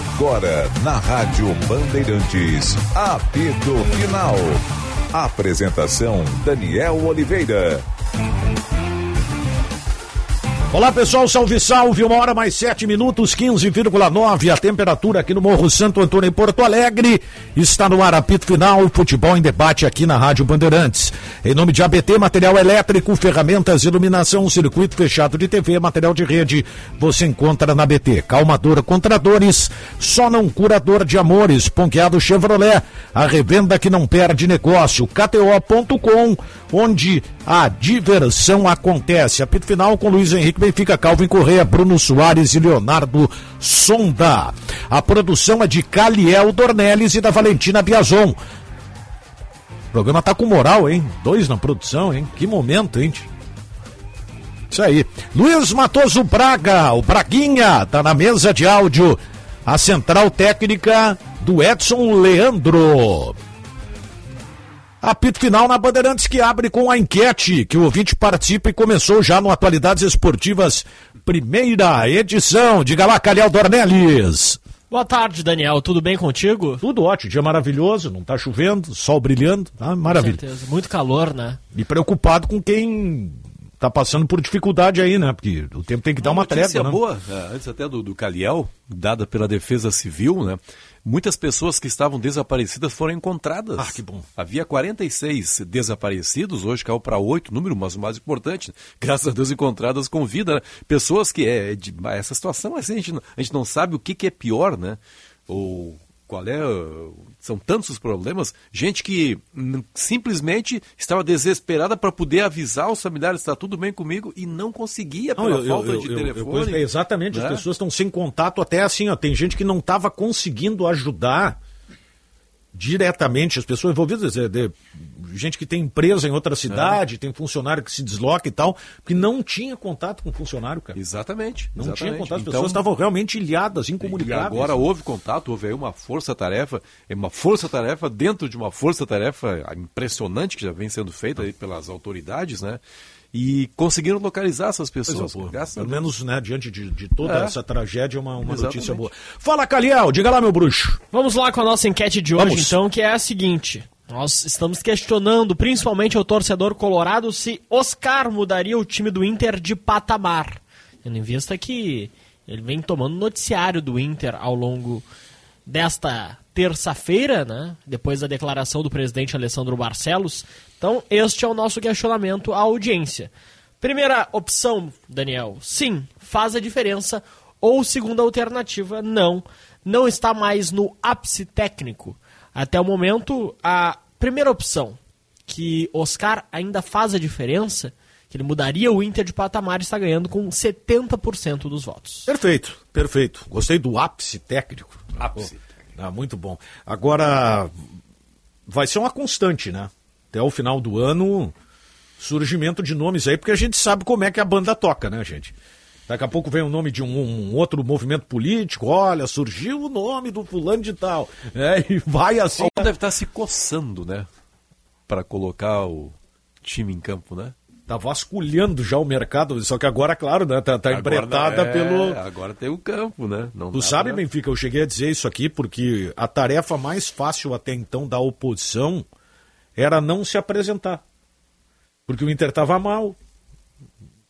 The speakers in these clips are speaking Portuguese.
Agora, na Rádio Bandeirantes, apito final. Apresentação: Daniel Oliveira. Olá pessoal, salve salve, uma hora mais sete minutos, 15,9 a temperatura aqui no Morro Santo Antônio em Porto Alegre. Está no ar apito final, futebol em debate aqui na Rádio Bandeirantes. Em nome de ABT, material elétrico, ferramentas, iluminação, circuito fechado de TV, material de rede, você encontra na ABT. Calmador contra dores, só não curador de amores, Ponqueado Chevrolet, a revenda que não perde negócio, KTO.com, onde a diversão acontece. Apito final com Luiz Henrique Benfica, Calvin Correia, Bruno Soares e Leonardo Sonda. A produção é de Caliel Dornelles e da Valentina Biazon. O programa tá com moral, hein? Dois na produção, hein? Que momento, hein? Isso aí. Luiz Matoso Braga, o Braguinha, tá na mesa de áudio. A central técnica do Edson Leandro. Apito final na Bandeirantes que abre com a enquete que o ouvinte participa e começou já no Atualidades Esportivas, primeira edição. Diga lá, Calhau Dornelles. Boa tarde, Daniel. Tudo bem contigo? Tudo ótimo, dia maravilhoso, não tá chovendo, sol brilhando, tá maravilha. Com certeza. Muito calor, né? E preocupado com quem tá passando por dificuldade aí, né? Porque o tempo tem que dar uma, uma trégua, né? boa, é, antes até do, do Caliel, dada pela Defesa Civil, né? Muitas pessoas que estavam desaparecidas foram encontradas. Ah, que bom. Havia 46 desaparecidos, hoje caiu para 8, número, mas o mais importante, graças a Deus encontradas com vida. Né? Pessoas que é de, essa situação, assim, a gente, não, a gente não sabe o que, que é pior, né? Ou qual é. São tantos os problemas. Gente que simplesmente estava desesperada para poder avisar os familiares está tudo bem comigo e não conseguia pela Não, eu- falta eu- de eu- telefone. eu- exatamente, né? as pessoas estão sem contato até assim, ó, tem gente que não estava conseguindo ajudar diretamente as pessoas envolvidas, é, de- gente que tem empresa em outra cidade, tem funcionário que se desloca e tal, porque não tinha contato com o funcionário, cara. Exatamente. Não tinha exatamente. contato, as Então, pessoas estavam realmente ilhadas, E incomunicáveis. agora houve contato, houve aí uma força-tarefa, é uma força-tarefa dentro de uma força-tarefa impressionante que já vem sendo feita aí pelas autoridades, né? E conseguiram localizar essas pessoas. Graças a Pelo menos, né, diante de, de toda É. essa tragédia, uma, uma Exatamente. notícia boa. Fala, Caliel, diga lá, meu bruxo. Vamos lá com a nossa enquete de hoje, Vamos. então, que é a seguinte. Nós estamos questionando, principalmente ao torcedor colorado, se Oscar mudaria o time do Inter de patamar. Tendo em vista que ele vem tomando noticiário do Inter ao longo desta terça-feira, né? Depois da declaração do presidente Alessandro Barcelos. Então, este é o nosso questionamento à audiência. Primeira opção, Daniel, sim, faz a diferença. Ou segunda alternativa, não. Não está mais no ápice técnico. Até o momento, a primeira opção, que Oscar ainda faz a diferença, que ele mudaria o Inter de patamar, está ganhando com 70% dos votos. Perfeito, perfeito. Gostei do ápice técnico. Ápice. Ah, muito bom. Agora, vai ser uma constante, né? Até o final do ano, surgimento de nomes aí, porque a gente sabe como é que a banda toca, né, gente? Daqui a pouco vem o nome de um, um outro movimento político, olha, surgiu o nome do fulano de tal. É, e vai assim. Alguém deve estar se coçando, né? Para colocar o time em campo, né? Tá vasculhando já o mercado, só que agora, claro, né? Tá, tá é, pelo. Agora tem o campo, né? Não Tu sabe, pra- Benfica, eu cheguei a dizer isso aqui porque a tarefa mais fácil até então da oposição era não se apresentar. Porque o Inter estava mal,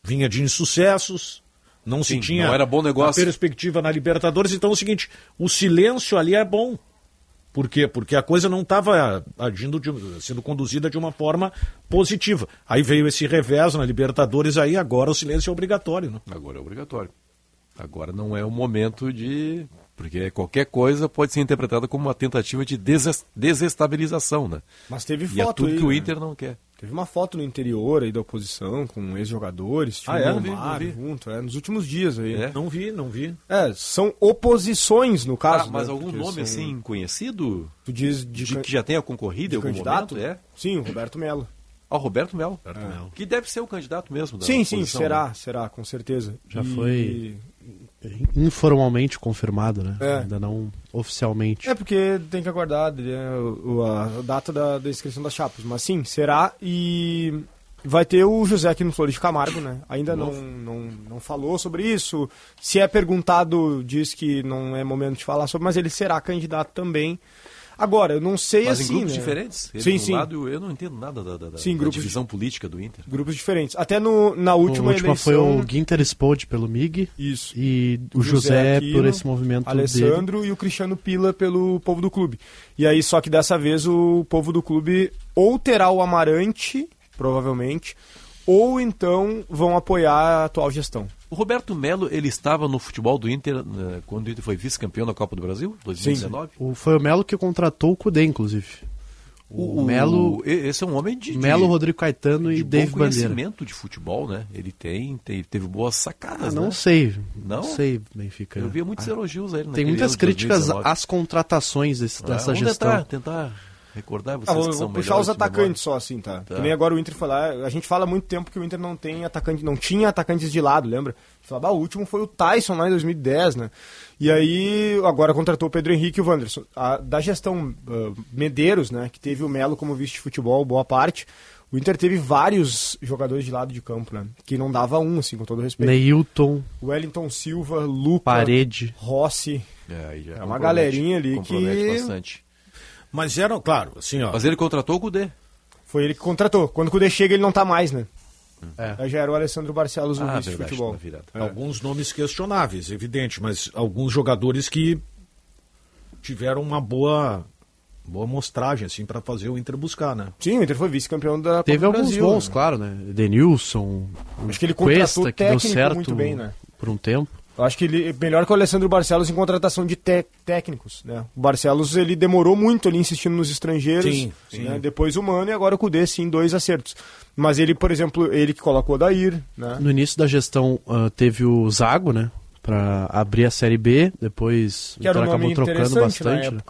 vinha de insucessos, não se Sim, tinha não era bom negócio. a perspectiva na Libertadores. Então é o seguinte, o silêncio ali é bom. Por quê? Porque a coisa não estava agindo, de- sendo conduzida de uma forma positiva. Aí veio esse revés na Libertadores, aí agora o silêncio é obrigatório. Né? Agora é obrigatório. Agora não é o momento de. Porque qualquer coisa pode ser interpretada como uma tentativa de deses- desestabilização, né? Mas teve E é foto tudo aí, que o né? Inter não quer. Teve uma foto no interior aí da oposição com ex-jogadores, tinha Ah, é? Neymar Não vi, não vi. junto, é, nos últimos dias aí. É? Não vi, não vi. É, são oposições no caso. Ah, mas né? algum Porque nome são- assim conhecido? Tu diz de, De can- que já tenha concorrido de em algum candidato? momento? É? Sim, o Roberto Melo. Ah, o Roberto Melo. Melo. Que deve ser o candidato mesmo da Sim, sim, oposição, será, né? será, com certeza. Já E- foi- informalmente confirmado, né? É. Ainda não oficialmente. É porque tem que aguardar né, o- a, a data da, da inscrição das chapas. Mas sim, será. E Vai ter o José aqui no Flores de Camargo, né? Ainda não, não, não falou sobre isso. Se é perguntado, diz que não é momento de falar sobre, mas ele será candidato também. Agora, eu não sei Mas assim. em grupos né? diferentes. Ele Sim, sim. lado, eu não entendo nada da, da, Sim, da grupos divisão política do Inter. Grupos diferentes. Até no, na A última, última foi eleição. o Ginter Spode pelo MIG Isso. e o O José, José Aquino, por esse movimento dele. Alessandro e o Cristiano Pila pelo povo do clube. E aí, só que dessa vez o povo do clube ou terá o Amarante, provavelmente, ou então vão apoiar a atual gestão. O Roberto Melo, ele estava no futebol do Inter eh, quando o Inter foi vice-campeão da Copa do Brasil, 2019? O, foi o Melo que contratou o Cudê, inclusive. O, Melo, e- Esse é um homem de, Melo, Rodrigo Caetano de e Dave Bandeira. conhecimento de futebol, né? Ele tem, tem- teve boas sacadas, Ah, não né? sei. Não? Não sei, Benfica. Eu via muitos Ah, elogios a ele Tem muitas críticas 2019. às contratações desse- Ah, dessa vamos gestão. Tentar, tentar recordar vocês Ah, vou, que vou puxar melhores os atacantes só, assim, tá? Tá. Que nem agora o Inter lá. A gente fala há muito tempo que o Inter não tem atacante, não tinha atacantes de lado, lembra? A gente falava, ah, o último foi o Tyson lá em 2010, né? E aí, agora contratou o Pedro Henrique e o Wanderson. A- da gestão ah, Medeiros, né, que teve o Melo como vice de futebol, boa parte, o Inter teve vários jogadores de lado de campo, né? Que não dava um, assim, com todo respeito. Neilton, Wellington Silva, Luca, Parede. Rossi. É, É uma galerinha ali que- bastante. Mas eram, claro, assim, ó. Mas ele contratou o Cudê. Foi ele que contratou. Quando o Cudê chega, ele não tá mais, né? É. Aí já era o Alessandro Barcelos o Ah, vice de verdade, futebol. na virada. É. Alguns nomes questionáveis, evidente, mas alguns jogadores que tiveram uma boa boa mostragem assim para fazer o Inter buscar, né? Sim, o Inter foi vice-campeão da Copa Teve do alguns Brasil, bons, né? claro, né? Denilson, Acho que ele contratou Cuesta, que deu certo muito bem, né? por um tempo. Eu acho que ele melhor que o Alessandro Barcelos em contratação de te- técnicos, né? O Barcelos ele demorou muito ali insistindo nos estrangeiros, Sim, né? sim. depois o Mano e agora o Cudê, sim, dois acertos. Mas ele, por exemplo, ele que colocou o Dair, né? No início da gestão ah, teve o Zago, né? Pra abrir a Série B, depois Que era um o nome acabou trocando bastante. né?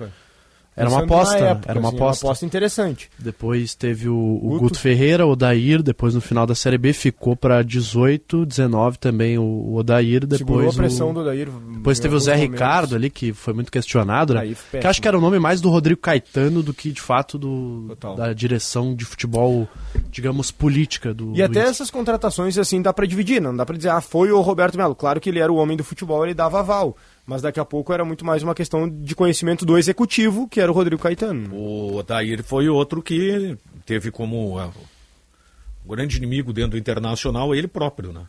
Era uma aposta, né? época, era uma assim, aposta. aposta interessante. Depois teve o, o Guto. Guto Ferreira, o Odair, depois no final da Série B ficou pra 18, 19 também o, o Odair, Segurou depois a pressão o... do Dair. Depois teve o Zé Ricardo ali, que foi muito questionado, né? Que acho que era o nome mais do Rodrigo Caetano do que, de fato, do, Total. da direção de futebol, digamos, política do E até do essas contratações, assim, dá pra dividir, não dá pra dizer, ah, foi o Roberto Melo. Claro que ele era o homem do futebol, ele dava aval. Mas daqui a pouco era muito mais uma questão de conhecimento do executivo, que era o Rodrigo Caetano. O Odair foi outro que teve como ah, o grande inimigo dentro do Internacional ele próprio, né?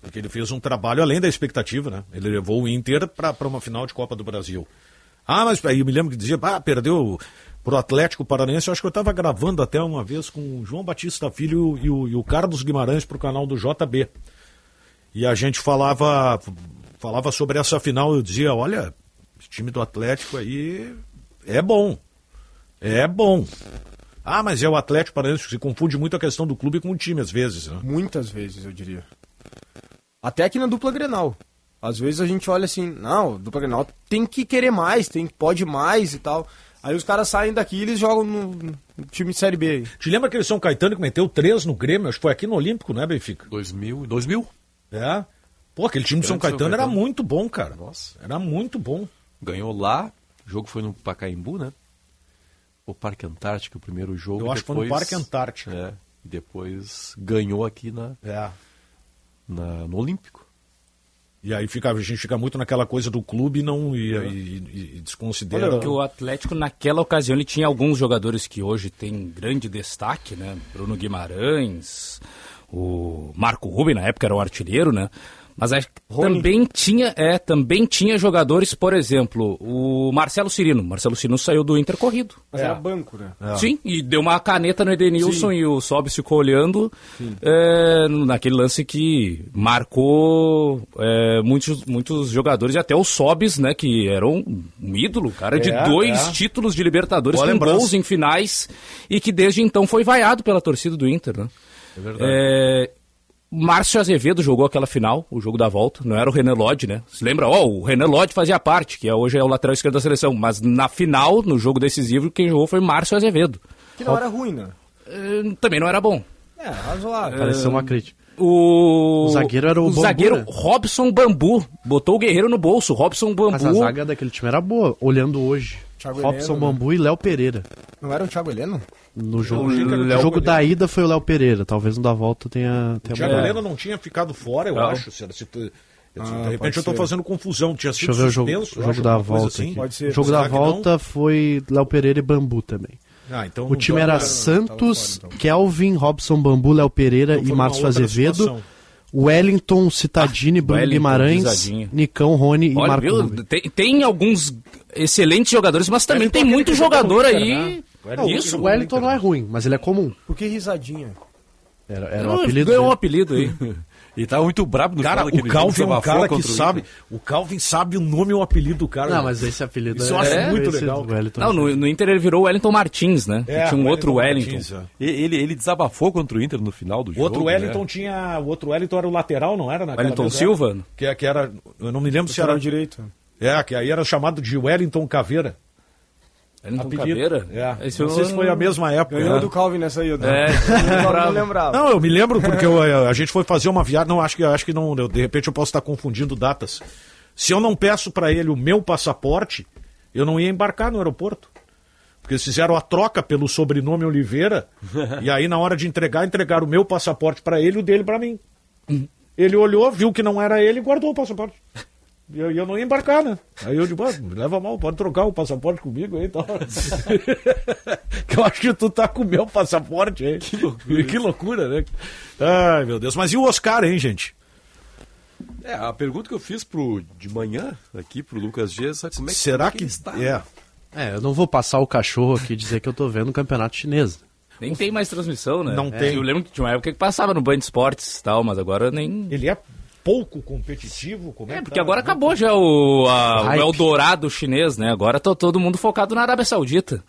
Porque ele fez um trabalho além da expectativa, né? Ele levou o Inter para uma final de Copa do Brasil. Ah, mas aí eu me lembro que dizia, ah, perdeu pro Atlético Paranaense. Eu acho que eu estava gravando até uma vez com o João Batista Filho e o, e o Carlos Guimarães pro canal do JB. E a gente falava falava sobre essa final, eu dizia, olha, esse time do Atlético aí é bom. É bom. Ah, mas é o Atlético Paranaense, se confunde muito a questão do clube com o time às vezes, né? Muitas vezes, eu diria. Até aqui na dupla Grenal. Às vezes a gente olha assim, não, dupla Grenal tem que querer mais, tem, pode mais e tal. Aí os caras saem daqui e eles jogam no, time de Série B. Te lembra aquele São Caetano que meteu três no Grêmio? Acho que foi aqui no Olímpico, né, Benfica? 2000, 2000? É. Pô, aquele time do São Caetano era muito bom, cara. Nossa. Era muito bom. Ganhou lá, o jogo foi no Pacaembu, né? O Parque Antártico, o primeiro jogo. Eu acho que foi no depois- Parque Antártico. É, e depois ganhou aqui na, É. na- no Olímpico. E aí fica, a gente fica muito naquela coisa do clube e não e, e- e- e desconsidera. Porque o Atlético, naquela ocasião, ele tinha alguns jogadores que hoje têm grande destaque, né? Bruno Guimarães, o Marco Ruben, na época era o artilheiro, né? Mas acho que Rony. também tinha, é, também tinha jogadores, por exemplo, o Marcelo Cirino. Marcelo Cirino saiu do Inter corrido. Mas era banco, né? Sim, e deu uma caneta no Edenilson e o Sobis ficou olhando é, naquele lance que marcou é, muitos, muitos jogadores, e até o Sobis, né, que era um, um ídolo, cara, de É, dois é. títulos de Libertadores Boa com lembrança. gols em finais e que desde então foi vaiado pela torcida do Inter, né? É verdade. É, Márcio Azevedo jogou aquela final, o jogo da volta, não era o René Lodge, né? Se lembra? Ó, o René Lodge fazia parte, que é- hoje é o lateral esquerdo da seleção, mas na final, no jogo decisivo, quem jogou foi Márcio Azevedo. Que não era ruim, né? Eh, também não era bom. É, razoável. Pareceu uma crítica. O, O zagueiro era o Bambu, zagueiro né? Robson Bambu. Botou o Guerreiro no bolso. Robson Bambu. Mas a zaga daquele time era boa, olhando hoje. Thiago Robson Heleno, né? Bambu e Léo Pereira. Não era o Thiago Heleno? No jogo, Léo no jogo da ida foi o Léo Pereira. Talvez no da volta tenha, tenha Thiago mudado. Heleno não tinha ficado fora, eu Não. acho. Se, se, Ah, de repente eu tô ser. fazendo confusão. Tinha Deixa sido eu ver o jogo, suspenso, o jogo acho, da volta assim. Pode ser. O jogo Será da que não? volta foi Léo Pereira e Bambu também. Ah, então O time joga- era tava Santos, fora, então. Kelvin, Robson Bambu, Léo Pereira Então e Márcio Azevedo. situação. Wellington, Citadini, Bruno Wellington, Guimarães, Guisadinho. Nicão, Rony e Olha, Marco viu, Rubio. tem, tem alguns excelentes jogadores, mas também tem é muito jogador aí. Né? Wellington Isso, O Wellington não é ruim, mas ele é comum. Por que risadinha? Era, era Não, apelido ganhou um apelido aí. E tava muito brabo no Cara, o Calvin é um cara que o sabe. O Calvin sabe o nome e o apelido do cara. Não, mas esse apelido Isso eu é, acho é muito legal. Não, no, no Inter ele virou o Wellington Martins, né? É, tinha um outro Wellington. Martins, é. Ele, ele desabafou contra o Inter no final do O jogo. outro Wellington né? tinha. O outro Wellington era o lateral, não era? Wellington vez, Silva? era? Que, que era. Eu não me lembro se era. direito. É, que aí era chamado de Wellington Caveira. Wellington apelido. Caveira? É. Esse não sei se foi a mesma época. Ganhou né? do Calvin nessa aí, né? É, Eu não lembrava. Não, eu me lembro porque eu, a gente foi fazer uma viagem. Não, acho que, acho que não. eu- de repente eu posso estar confundindo datas. Se eu não peço para ele o meu passaporte, eu não ia embarcar no aeroporto. Porque eles fizeram a troca pelo sobrenome Oliveira. e aí, na hora de entregar, entregaram o meu passaporte para ele e o dele para mim. Ele olhou, viu que não era ele e guardou o passaporte. E eu, eu não ia embarcar, né? Aí eu digo, "Ah, me leva mal, pode trocar o passaporte comigo aí e tal. que eu acho que tu tá com o meu passaporte aí. Que loucura. que loucura, né? Ai, meu Deus. Mas e o Oscar, hein, gente? É, a pergunta que eu fiz pro, de manhã aqui pro Lucas Dias, sabe como é que, Será como é que. ele está? É. É, eu não vou passar o cachorro aqui e dizer que eu tô vendo o campeonato chinês. Nem tem mais transmissão, né? Não É. tem. Eu lembro que tinha uma época que passava no Band Esportes e tal, mas agora nem. Ele é pouco competitivo? Como é, É, que porque tá? agora acabou já o, a, o. Eldorado chinês, né? Agora tá todo mundo focado na Arábia Saudita.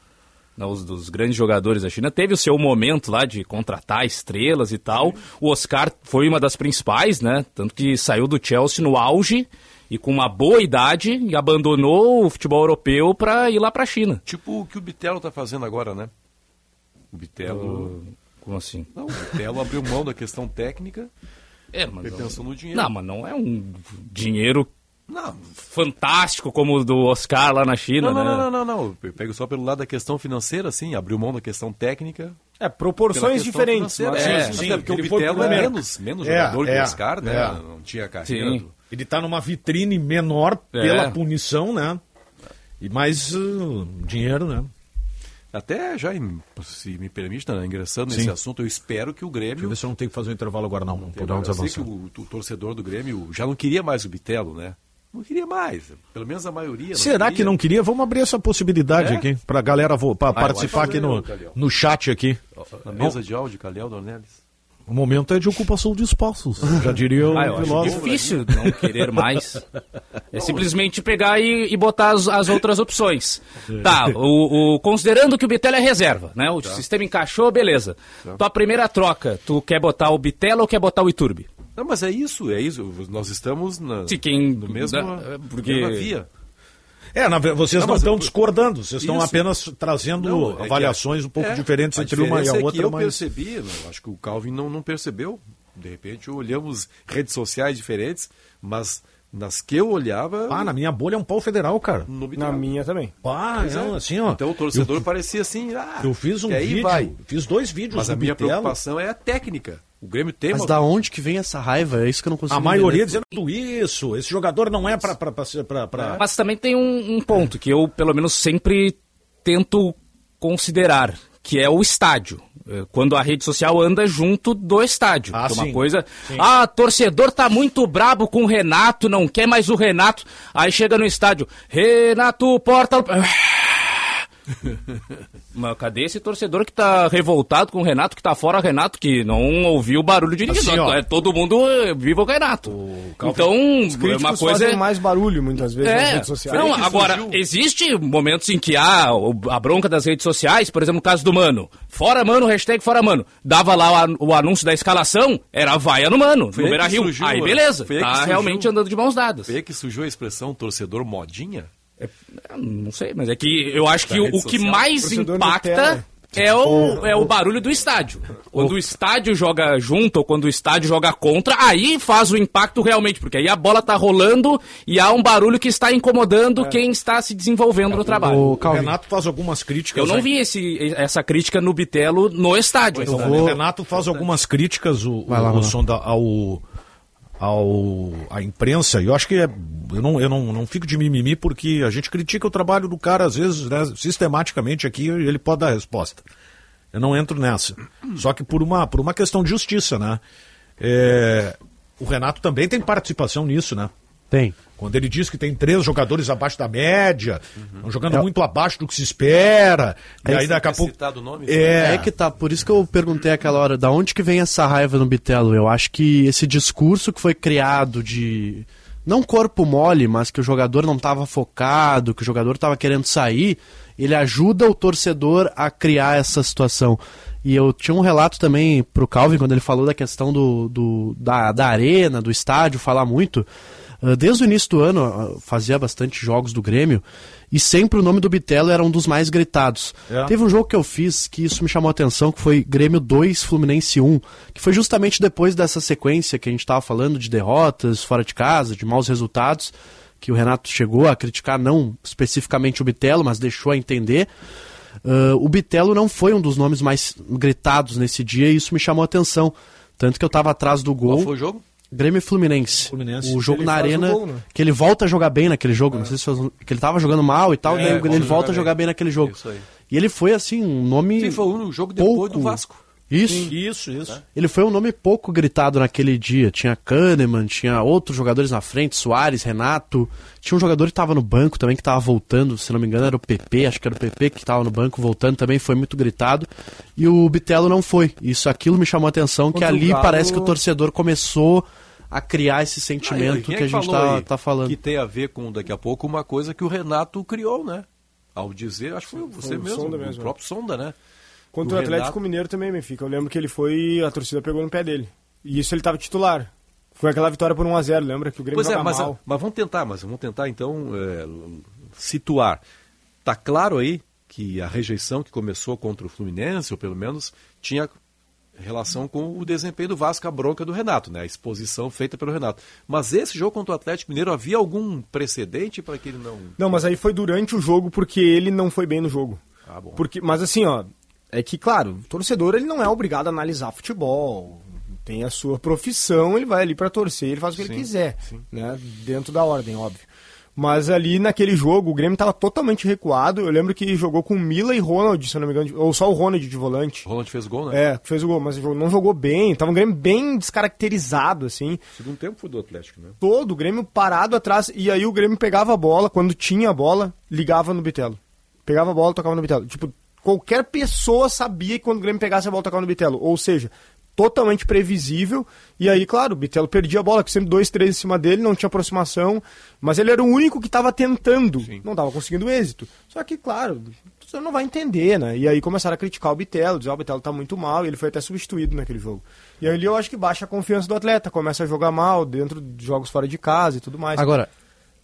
Né, Os dos grandes jogadores da China. Teve o seu momento lá de contratar estrelas e tal. O Oscar foi uma das principais, né? Tanto que saiu do Chelsea no auge e com uma boa idade e abandonou o futebol europeu pra ir lá pra China. Tipo o que o Bitelo tá fazendo agora, né? O Bitelo... Como assim? Não, o Bitelo abriu mão da questão técnica, É, mas pensou no dinheiro. não, mas não é um dinheiro Não, fantástico como o do Oscar lá na China, não, não, né? não, não, não, não. Eu pego só pelo lado da questão financeira, sim. Abriu mão da questão técnica. É, proporções diferentes. Mas... É, Sim, sim, até porque o pro é menos, menos É, jogador que é, o Oscar, né? é. Não tinha carreira. Sim. Ele tá numa vitrine menor É. pela punição, né? E mais uh, dinheiro, né? Até já, se me permite, né, ingressando nesse Sim. assunto, eu espero que o Deixa eu Grêmio ver se eu não tenho que fazer um intervalo agora, não. Não podemos Eu sei que o, o torcedor do Grêmio já não queria mais o Bitelo, né? Não queria mais. Pelo menos a maioria. Será queria. que não queria? Vamos abrir essa possibilidade É? aqui, pra galera vo- pra eu participar aqui que no, no chat aqui. Na mesa de áudio, Calhau Dornelles. O momento é de ocupação de espaços, já diria o Ah, eu acho filósofo. difícil não querer mais. É simplesmente pegar e, e botar as, as outras opções. Tá, o, o- considerando que o Bitelo é reserva, né? O sistema encaixou, beleza. Tua primeira troca, tu quer botar o Bitelo ou quer botar o Iturbe? Não, mas é isso, é isso. Nós estamos na, Se quem- no mesmo, da- porque- mesma via. É, na, vocês Não, não estão eu- discordando, vocês estão apenas trazendo Não, é que avaliações a- um pouco é, diferentes entre uma e a diferença é que outra, eu mas... percebi, né, eu acho que o Calvin não, não percebeu. De repente olhamos redes sociais diferentes, mas nas que eu olhava, Ah, na minha bolha é um pau federal, cara. Na minha também. Pá, Pois é. não, assim, ó. Então o torcedor parecia assim, ah, Eu fiz um vídeo, vai. fiz dois vídeos Mas a minha Bitelo. preocupação é a técnica. O Grêmio tem Mas uma... da onde que vem essa raiva? É isso que eu não consigo A maioria entender. dizendo isso, esse jogador não é pra... pra, Mas também tem um, um ponto que eu, pelo menos, sempre tento considerar, que é o estádio. É, Quando a rede social anda junto do estádio. Ah, é uma sim. coisa. Ah, torcedor tá muito brabo com o Renato, não quer mais o Renato. Aí chega no estádio, Renato Porta. Mas cadê esse torcedor que tá revoltado com o Renato, que tá fora Renato, que não ouviu o barulho de ninguém? Assim, ó. é todo mundo eh, viva o Renato. então, é uma coisa fazem mais barulho, muitas vezes, nas é, redes sociais. não, agora, surgiu. existe momentos em que há o- a bronca das redes sociais, por exemplo, no caso do Mano. Fora Mano, hashtag fora Mano. Dava lá o, an- o anúncio da escalação, era vaia no Mano, Foi no aí Beira Rio. surgiu, Aí né? beleza, tá surgiu. realmente andando de mãos dadas. Foi que surgiu a expressão torcedor modinha? É, não sei, mas é que eu acho que o, o que mais impacta é o, é o barulho do estádio. Quando o estádio joga junto ou quando o estádio joga contra, aí faz o impacto realmente, porque aí a bola tá rolando e há um barulho que está incomodando quem está se desenvolvendo no trabalho. O O Renato faz algumas críticas. Eu não aí. vi esse, essa crítica no Bitelo no estádio. Então, Então, O Renato faz algumas críticas o, lá, o, lá. Ao, ao à imprensa, e eu acho que é, eu, não, eu não, não fico de mimimi porque a gente critica o trabalho do cara, às vezes, né, sistematicamente aqui, ele pode dar resposta. Eu não entro nessa. Só que por uma, por uma questão de justiça, né? É, o Renato também tem participação nisso, né? Tem. Quando ele diz que tem três jogadores abaixo da média, estão jogando muito abaixo do que se espera, e aí daqui a pouco. o nome, é, É que tá, por isso que eu perguntei aquela hora, da onde que vem essa raiva no Bitelo? Eu acho que esse discurso que foi criado de não corpo mole, mas que o jogador não estava focado, que o jogador estava querendo sair, ele ajuda o torcedor a criar essa situação. E eu tinha um relato também pro Calvin, quando ele falou da questão do, do- da, da arena, do estádio, falar muito. Uh, Desde o início do ano, uh, fazia bastante jogos do Grêmio, e sempre o nome do Bitelo era um dos mais gritados. É. Teve um jogo que eu fiz que isso me chamou a atenção, que foi Grêmio 2, Fluminense 1, que foi justamente depois dessa sequência que a gente estava falando de derrotas fora de casa, de maus resultados, que o Renato chegou a criticar não especificamente o Bitelo, mas deixou a entender. Uh, o Bitelo não foi um dos nomes mais gritados nesse dia e isso me chamou a atenção. Tanto que eu estava atrás do Qual gol. foi o jogo? Grêmio Fluminense. Fluminense. O jogo Ele na arena, gol, né? que ele volta a jogar bem naquele jogo. Não sei se foi, que ele tava jogando mal e tal, É, daí ele volta a jogar jogar bem naquele jogo. E ele foi assim, um nome. Sim, foi o jogo depois pouco- do Vasco. Isso. Isso, isso. Ele foi um nome pouco gritado naquele dia. Tinha Kahneman, tinha outros jogadores na frente, Soares, Renato. Tinha um jogador que estava no banco também, que estava voltando, se não me engano era o PP, acho que era o PP que estava no banco voltando, também foi muito gritado. E o Bitelo não foi. Isso, aquilo me chamou a atenção, que Contra o ali Galo- parece que o torcedor começou a criar esse sentimento Aí, quem é que a gente falou tá, falando. Que tem a ver com, daqui a pouco, uma coisa que o Renato criou, né? Ao dizer, acho que foi você o mesmo, o mesmo, próprio Sonda, né? Contra o Atlético Renato- Mineiro também, Benfica. Eu lembro que ele foi. A torcida pegou no pé dele. E isso ele tava titular. Foi aquela vitória por 1x0, lembra? Que o Grêmio Pois é, mas, mal. mas vamos tentar, mas vamos tentar então é, situar. Tá claro aí que a rejeição que começou contra o Fluminense, ou pelo menos, tinha relação com o desempenho do Vasco, a bronca do Renato, né? A exposição feita pelo Renato. Mas esse jogo contra o Atlético Mineiro havia algum precedente para que ele não. Não, mas aí foi durante o jogo porque ele não foi bem no jogo. Ah, bom. Porque, mas assim, ó, é que, claro, o torcedor ele não é obrigado a analisar futebol. Tem a sua profissão, ele vai ali pra torcer, ele faz o que ele Sim, quiser, sim. né? Dentro da ordem, óbvio. Mas ali naquele jogo, o Grêmio tava totalmente recuado. Eu lembro que jogou com Mila e Ronald, se eu não me engano, ou só o Ronald de volante. O Roland fez gol, né? É, fez o gol, mas não jogou bem. Tava um Grêmio bem descaracterizado, assim. Segundo tempo foi do Atlético, né? Todo o Grêmio parado atrás. E aí o Grêmio pegava a bola, quando tinha a bola, ligava no Bitelo. Pegava a bola, tocava no Bitelo. Tipo, qualquer pessoa sabia que quando o Grêmio pegasse a bola, tocava no Bitelo. Ou seja, totalmente previsível. E aí, claro, o Bitelo perdia a bola, que sempre dois, três em cima dele, não tinha aproximação. Mas ele era o único que estava tentando. Não estava conseguindo êxito. Só que, claro, você não vai entender, né? E aí começaram a criticar o Bitelo, dizer, ó, o Bitelo tá muito mal, e ele foi até substituído naquele jogo. E aí eu acho que baixa a confiança do atleta, começa a jogar mal dentro de jogos fora de casa e tudo mais. Agora,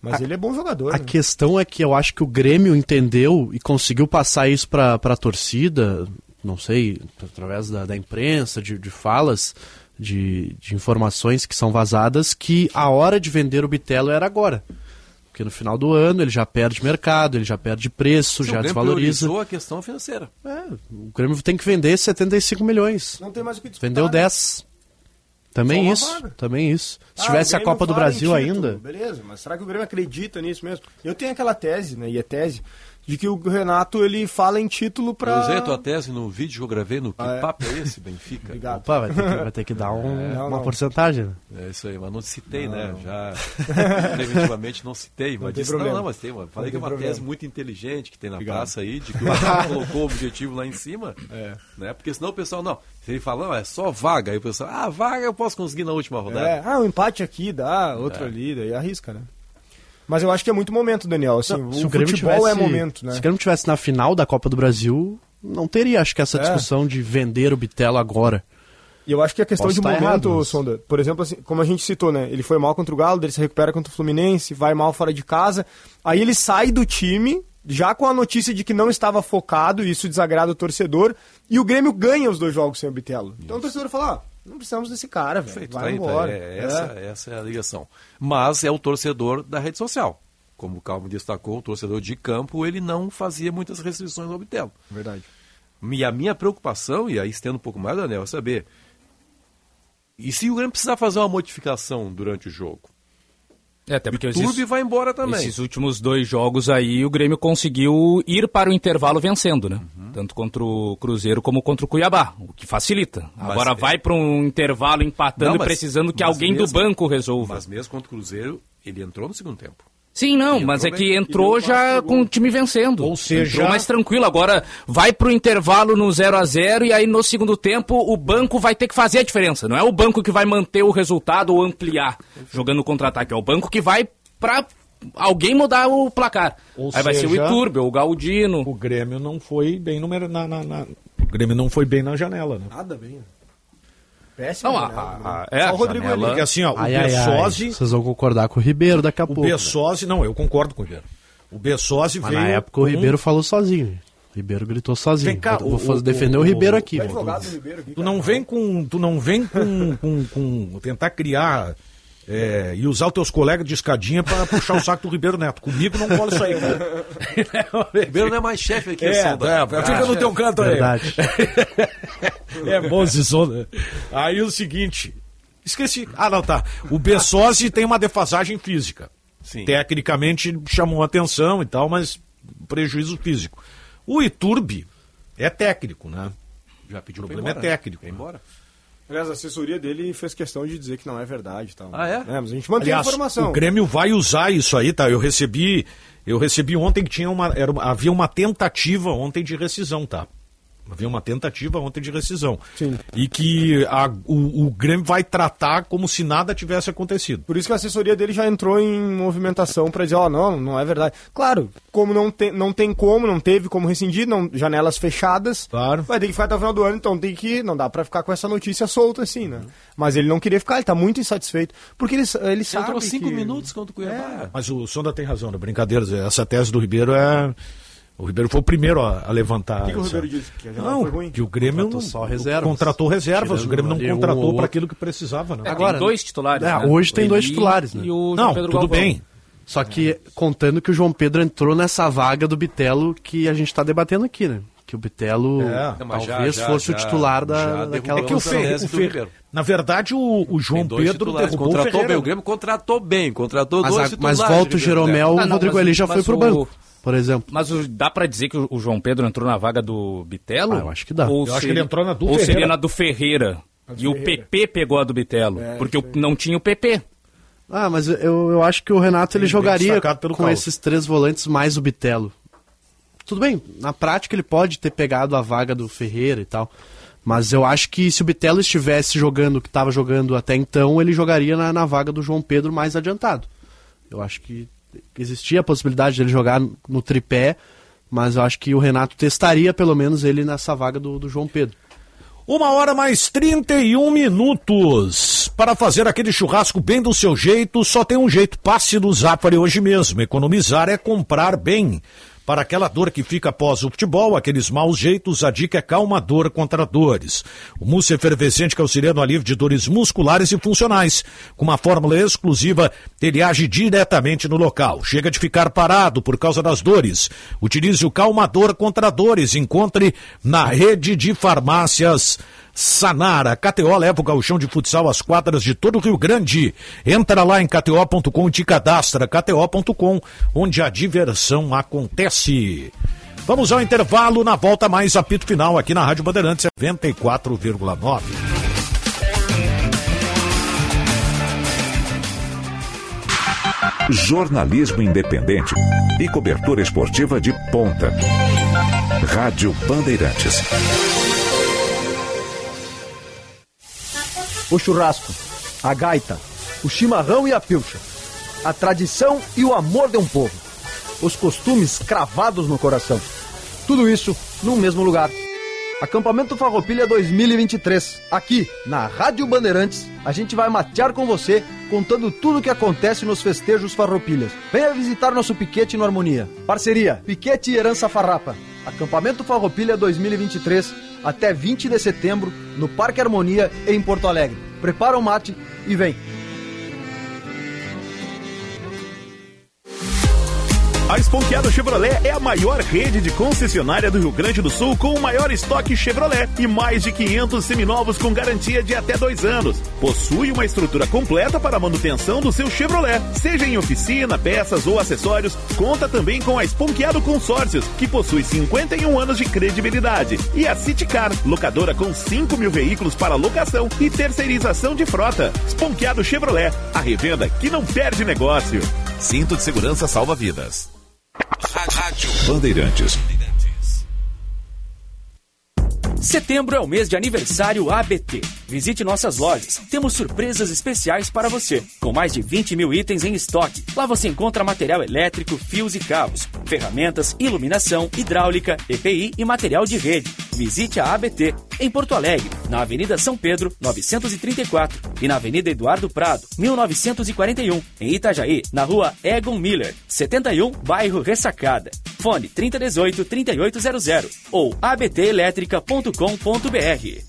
Mas a- ele é bom jogador. A né? questão é que eu acho que o Grêmio entendeu e conseguiu passar isso para a torcida, não sei, através da, da imprensa, de, de falas, de, de informações que são vazadas, que a hora de vender o Bitelo era agora. Porque no final do ano ele já perde mercado, ele já perde preço, Sim, o já Grêmio desvaloriza. a questão financeira. É, o Grêmio tem que vender 75 milhões. Não tem mais o que disputar. Vendeu né? 10. Também isso, vaga. também isso. Se Ah, tivesse a Copa do Brasil título, ainda, Beleza, mas será que o Grêmio acredita nisso mesmo? Eu tenho aquela tese, né? E é tese, de que o Renato ele fala em título pra. Eu usei a tua tese no vídeo que eu gravei no Que Ah, é? Papo é esse, Benfica? Obrigado. opa, vai ter que, vai ter que dar um- Não, uma não. porcentagem. né? É isso aí, mas não citei, né? Já preventivamente não citei, mas tem disse, problema. não, não, mas tem, mas falei Não que é uma tese problema. muito inteligente que tem na praça aí, de que o Renato colocou o objetivo lá em cima, É. né? Porque senão o pessoal, não, se ele fala, não, é só vaga, aí o pessoal, ah, vaga eu posso conseguir na última rodada. É, ah, um empate aqui dá, outro ali, daí arrisca, né? Mas eu acho que é muito momento, Daniel. Assim, Não, o, se o Grêmio futebol tivesse, é momento, né? Se o Grêmio tivesse na final da Copa do Brasil, não teria, acho que, essa É. discussão de vender o Bitelo agora. E eu acho que a questão Posso de momento, errado, mas- Sonda, por exemplo, assim, como a gente citou, né? Ele foi mal contra o Galo, ele se recupera contra o Fluminense, vai mal fora de casa. Aí ele sai do time já com a notícia de que não estava focado, e isso desagrada o torcedor, e o Grêmio ganha os dois jogos sem o Bitelo. Então o torcedor fala, ó, não precisamos desse cara, velho. Perfeito, Vai tá aí, tá aí. embora. É, essa, essa é a ligação. Mas é o torcedor da rede social. Como o Calmo destacou, o torcedor de campo, ele não fazia muitas restrições ao Bitelo. Verdade. E a minha preocupação, e aí estendo um pouco mais, Daniel, é saber. E se o Grêmio precisar fazer uma modificação durante o jogo? É, até porque o Turbi esses, vai embora também. esses últimos dois jogos aí, o Grêmio conseguiu ir para o intervalo vencendo, né? Uhum. Tanto contra o Cruzeiro como contra o Cuiabá, o que facilita. Mas Agora é- vai para um intervalo empatando Não, e mas- precisando que alguém do mesmo- banco resolva. Mas mesmo contra o Cruzeiro, ele entrou no segundo tempo. Sim, não, E mas é entrou que entrou já com o time vencendo. Ou seja- Entrou mais tranquilo. Agora vai pro intervalo no 0 a 0 e aí no segundo tempo o banco vai ter que fazer a diferença. Não é o banco que vai manter o resultado ou ampliar jogando contra-ataque. É o banco que vai pra alguém mudar o placar. Ou aí vai ser o seja, Iturbe ou o Galdino. O Grêmio não foi bem no, na, na- na- O Grêmio não foi bem na janela, né? Nada bem. Péssimo. Não, a, né? a- a- é, Só o Rodrigo janela- Porque assim, ó, o Ai, ai, ai. Bessosi. Vocês vão concordar com o Ribeiro daqui a O pouco. né? Não, eu concordo com o Ribeiro. O Bessosi Mas veio. na época o com um- Ribeiro falou sozinho. O Ribeiro gritou sozinho. Vem cá, Eu vou o- fazer- o- defender o, o- Ribeiro o- aqui. O mano. advogado do Ribeiro aqui, Tu não vem com. Tu não vem com. com, com tentar criar. É, e usar os teus colegas de escadinha pra puxar o saco do Ribeiro Neto. Comigo não cola isso aí, cara. O Ribeiro não é mais chefe aqui, É, Sonda. é, fica no teu canto aí. Verdade. É bom esse som. né? Aí o seguinte. Esqueci. Ah, não, tá. O Bessosi tem uma defasagem física. Sim. Tecnicamente chamou atenção e tal, mas prejuízo físico. O Iturbe é técnico, né? Já pediu O problema é embora, né? técnico, né? embora. Aliás, a assessoria dele fez questão de dizer que não é verdade. Tal. Ah, é? mas a gente mantém Aliás, a informação. o Grêmio vai usar isso aí, tá? Eu recebi, eu recebi ontem que tinha uma, era uma- havia uma tentativa ontem de rescisão, tá? Havia uma tentativa ontem de rescisão. Sim. E que a- o, o Grêmio vai tratar como se nada tivesse acontecido. Por isso que a assessoria dele já entrou em movimentação para dizer, ó, não, não é verdade. Claro, como não tem, não tem como, não teve como rescindir, não, janelas fechadas, Claro. vai ter que ficar até o final do ano, então tem que, não dá para ficar com essa notícia solta assim, né? Mas ele não queria ficar, ele tá muito insatisfeito, porque ele, ele sabe Entrou cinco que... minutos contra o Cuiabá. Mas o Sonda tem razão, né? Brincadeiras. Essa tese do Ribeiro é. O Ribeiro foi o primeiro a, a levantar. O que, que o Ribeiro disse? Que a janela Não, foi ruim? que o Grêmio Contratou não, só reservas. contratou reservas. Tirando o Grêmio não contratou ou para aquilo que precisava, né? É, Agora, tem dois titulares. é, né? hoje tem O dois Eli titulares, né? E o João Não, Pedro tudo Galvão. bem. Só que contando que o João Pedro entrou nessa vaga do Bitelo que a gente tá debatendo aqui, né? Que o Bitelo É. Não, já- talvez já- fosse já- o titular já da, daquela É que o, Vamos Fer, o na verdade, o, o João Pedro titulares. derrubou o contratou Ferreira. bem, o Grêmio contratou bem, contratou Mas, dois a- titulares. mas volta o Jeromel, Ah, o não, Rodrigo mas- Eli já foi pro o- banco, por exemplo. Mas o- dá pra dizer que o, o João Pedro entrou na vaga do Bitelo? Ah, eu acho que dá. Ou Eu acho que seria- ele entrou na do Ou Ferreira. seria na do Ferreira. E o PP pegou a do Bitelo. porque o- não tinha o PP. Ah, mas eu, eu acho que o Renato ele Bem jogaria com Paulo. esses três volantes mais o Bitelo. Tudo bem, na prática ele pode ter pegado a vaga do Ferreira e tal. Mas eu acho que se o Bitelo estivesse jogando o que estava jogando até então, ele jogaria na, na vaga do João Pedro mais adiantado. Eu acho que existia a possibilidade dele jogar no tripé, mas eu acho que o Renato testaria pelo menos ele nessa vaga do, do João Pedro. Uma hora mais 31 minutos. Para fazer aquele churrasco bem do seu jeito, só tem um jeito. Passe no Zafari hoje mesmo. Economizar é comprar bem. Para aquela dor que fica após o futebol, aqueles maus jeitos, a dica é calmador contra dores. O mousse efervescente que auxilia no alívio de dores musculares e funcionais. Com uma fórmula exclusiva, ele age diretamente no local. Chega de ficar parado por causa das dores. Utilize o calmador contra dores. Encontre na rede de farmácias Sanara. KTO leva o gauchão de futsal às quadras de todo o Rio Grande. Entra lá em kto.com e te cadastra. kto.com, onde a diversão acontece. Vamos ao intervalo, na volta mais apito final aqui na Rádio Bandeirantes 94,9. Jornalismo independente e cobertura esportiva de ponta. Rádio Bandeirantes. O churrasco, a gaita, o chimarrão e a pilcha, a tradição e o amor de um povo, os costumes cravados no coração. Tudo isso num mesmo lugar. Acampamento Farroupilha 2023. Aqui, na Rádio Bandeirantes, a gente vai matear com você, contando tudo o que acontece nos festejos Farroupilhas. Venha visitar nosso piquete no Harmonia. Parceria Piquete e Herança Farrapa. Acampamento Farroupilha 2023, até 20 de setembro, no Parque Harmonia, em Porto Alegre. Prepara o mate e vem! A Esponqueado Chevrolet é a maior rede de concessionária do Rio Grande do Sul com o maior estoque Chevrolet e mais de 500 seminovos com garantia de até dois anos. Possui uma estrutura completa para a manutenção do seu Chevrolet, seja em oficina, peças ou acessórios. Conta também com a Esponqueado Consórcios, que possui 51 anos de credibilidade. E a Citicar, locadora com 5 mil veículos para locação e terceirização de frota. Esponqueado Chevrolet, a revenda que não perde negócio. Cinto de segurança salva vidas. Rádio Bandeirantes. Setembro é o mês de aniversário ABT. Visite nossas lojas. Temos surpresas especiais para você, com mais de 20 mil itens em estoque. Lá você encontra material elétrico, fios e cabos, ferramentas, iluminação, hidráulica, EPI e material de rede. Visite a ABT em Porto Alegre, na Avenida São Pedro, 934 e na Avenida Eduardo Prado, 1941, em Itajaí, na Rua Egon Miller, 71, bairro Ressacada. Fone 3018 3800 ou abtelétrica.com.br.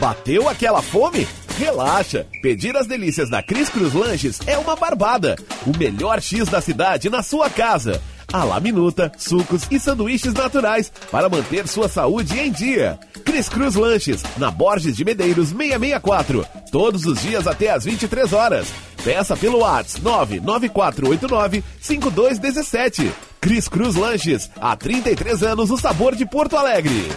Bateu aquela fome? Relaxa! Pedir as delícias da Cris Cruz Lanches é uma barbada. O melhor X da cidade na sua casa. A la minuta, sucos e sanduíches naturais para manter sua saúde em dia. Cris Cruz Lanches, na Borges de Medeiros 664. Todos os dias até às 23 horas. Peça pelo WhatsApp 99489 5217. Cris Cruz Lanches, há 33 anos o sabor de Porto Alegre.